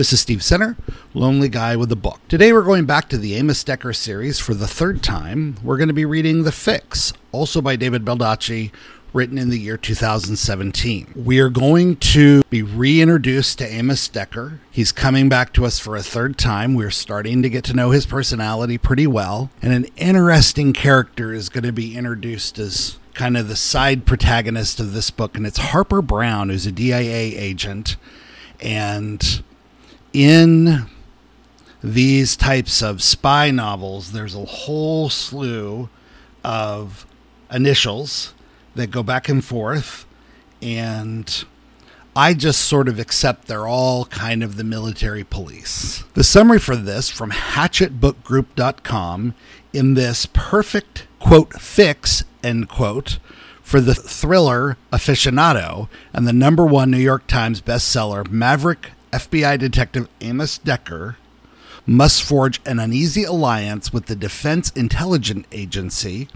This is Steve Center, Lonely Guy with a Book. Today we're going back to the Amos Decker series for the third time. We're going to be reading The Fix, also by David Baldacci, written in the year 2017. We are going to be reintroduced to Amos Decker. He's coming back to us for a third time. We're starting to get to know his personality pretty well, and an interesting character is going to be introduced as kind of the side protagonist of this book, and it's Harper Brown, who's a DIA agent. And in these types of spy novels, there's a whole slew of initials that go back and forth. And I just sort of accept they're all kind of the military police. The summary for this from hachettebookgroup.com in this perfect quote fix end quote for the thriller aficionado and the number one New York Times bestseller Maverick FBI Detective Amos Decker must forge an uneasy alliance with the Defense Intelligence Agency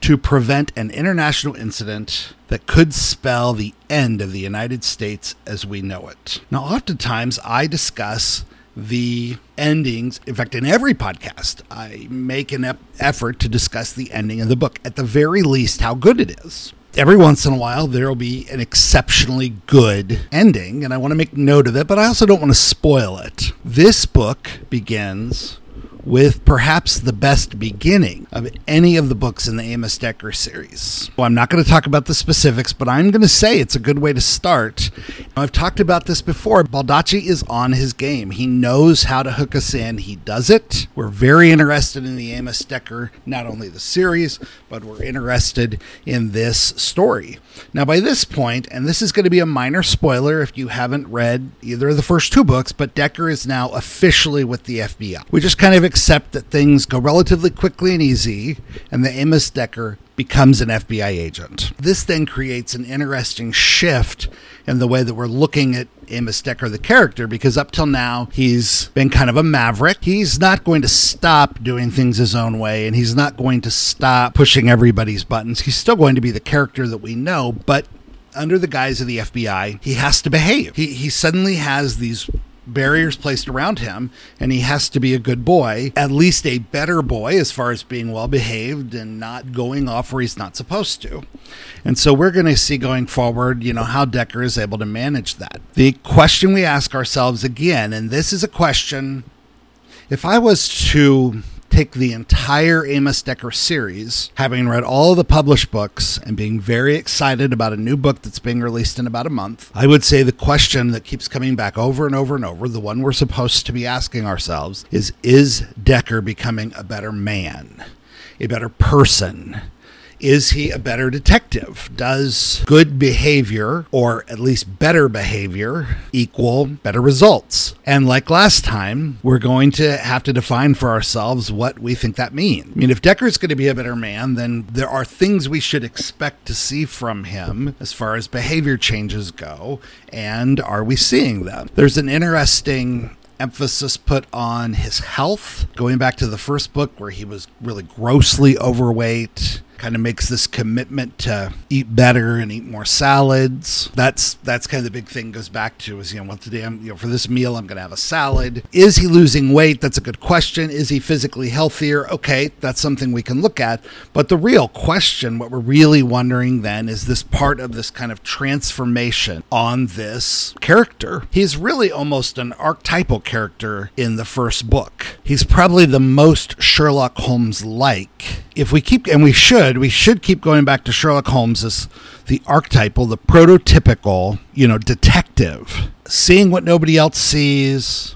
to prevent an international incident that could spell the end of the United States as we know it. Now, oftentimes I discuss the endings. In fact, in every podcast, I make an effort to discuss the ending of the book, at the very least, how good it is every once in a while there will be an exceptionally good ending, and I want to make note of it, but I also don't want to spoil it. This book begins with perhaps the best beginning of any of the books in the Amos Decker series. Well, I'm not going to talk about the specifics, but I'm going to say it's a good way to start. I've talked about this before. Baldacci is on his game. He knows how to hook us in. He does it. We're very interested in the Amos Decker, not only the series, but we're interested in this story. Now, by this point, and this is going to be a minor spoiler if you haven't read either of the first two books, but Decker is now officially with the FBI. We just kind of accept that things go relatively quickly and easy, and the Amos Decker becomes an FBI agent. This then creates an interesting shift in the way that we're looking at Amos Decker, the character, because up till now, he's been kind of a maverick. He's not going to stop doing things his own way, and he's not going to stop pushing everybody's buttons. He's still going to be the character that we know, but under the guise of the FBI, he has to behave. He, he suddenly has these barriers placed around him, and he has to be a good boy, at least a better boy as far as being well behaved and not going off where he's not supposed to. And so we're going to see going forward, you know, how Decker is able to manage that. The question we ask ourselves again, and this is a question if I was to take the entire Amos Decker series, having read all the published books and being very excited about a new book that's being released in about a month, I would say the question that keeps coming back over and over and over, the one we're supposed to be asking ourselves, is Is Decker becoming a better man? A better person? Is he a better detective? Does good behavior, or at least better behavior, equal better results? And like last time, we're going to have to define for ourselves what we think that means. I mean, if Decker's going to be a better man, then there are things we should expect to see from him as far as behavior changes go. And are we seeing them? There's an interesting emphasis put on his health, going back to the first book where he was really grossly overweight kind of makes this commitment to eat better and eat more salads. That's that's kind of the big thing goes back to is you know what today I'm you know for this meal I'm going to have a salad. Is he losing weight? That's a good question. Is he physically healthier? Okay, that's something we can look at. But the real question, what we're really wondering then, is this part of this kind of transformation on this character. He's really almost an archetypal character in the first book. He's probably the most Sherlock Holmes like. If we keep and we should should. We should keep going back to Sherlock Holmes as the archetypal, the prototypical, you know, detective, seeing what nobody else sees,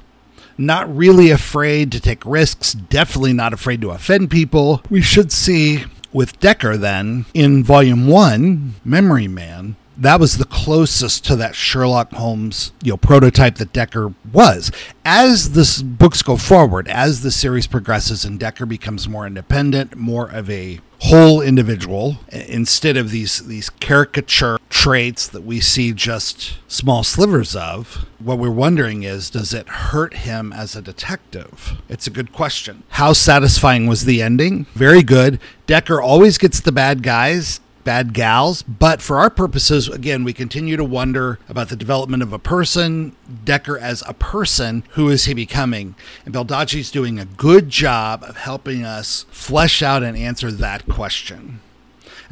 not really afraid to take risks, definitely not afraid to offend people. We should see with Decker then in volume one, Memory Man, that was the closest to that Sherlock Holmes, you know, prototype that Decker was. As the books go forward, as the series progresses and Decker becomes more independent, more of a whole individual instead of these these caricature traits that we see just small slivers of what we're wondering is does it hurt him as a detective? It's a good question. How satisfying was the ending? Very good. Decker always gets the bad guys bad gals. But for our purposes, again, we continue to wonder about the development of a person, Decker as a person. Who is he becoming? And Baldacci's doing a good job of helping us flesh out and answer that question.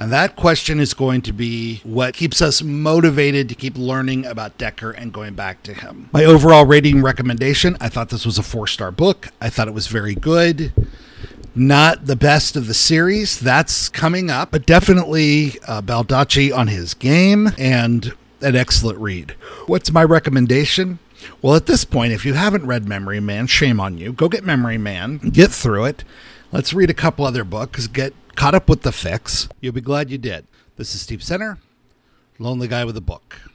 And that question is going to be what keeps us motivated to keep learning about Decker and going back to him. My overall rating recommendation I thought this was a four star book. I thought it was very good. Not the best of the series, that's coming up, but definitely uh, Baldacci on his game and an excellent read. What's my recommendation? Well, at this point, if you haven't read Memory Man, shame on you. Go get Memory Man, get through it. Let's read a couple other books, get caught up with the fix. You'll be glad you did. This is Steve Center, Lonely Guy with a Book.